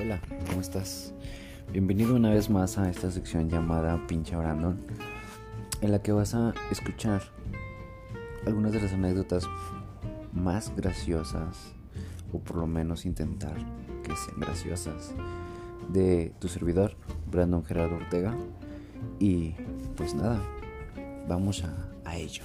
Hola, ¿cómo estás? Bienvenido una vez más a esta sección llamada Pinche Brandon, en la que vas a escuchar algunas de las anécdotas más graciosas, o por lo menos intentar que sean graciosas, de tu servidor, Brandon Gerardo Ortega. Y pues nada, vamos a ello.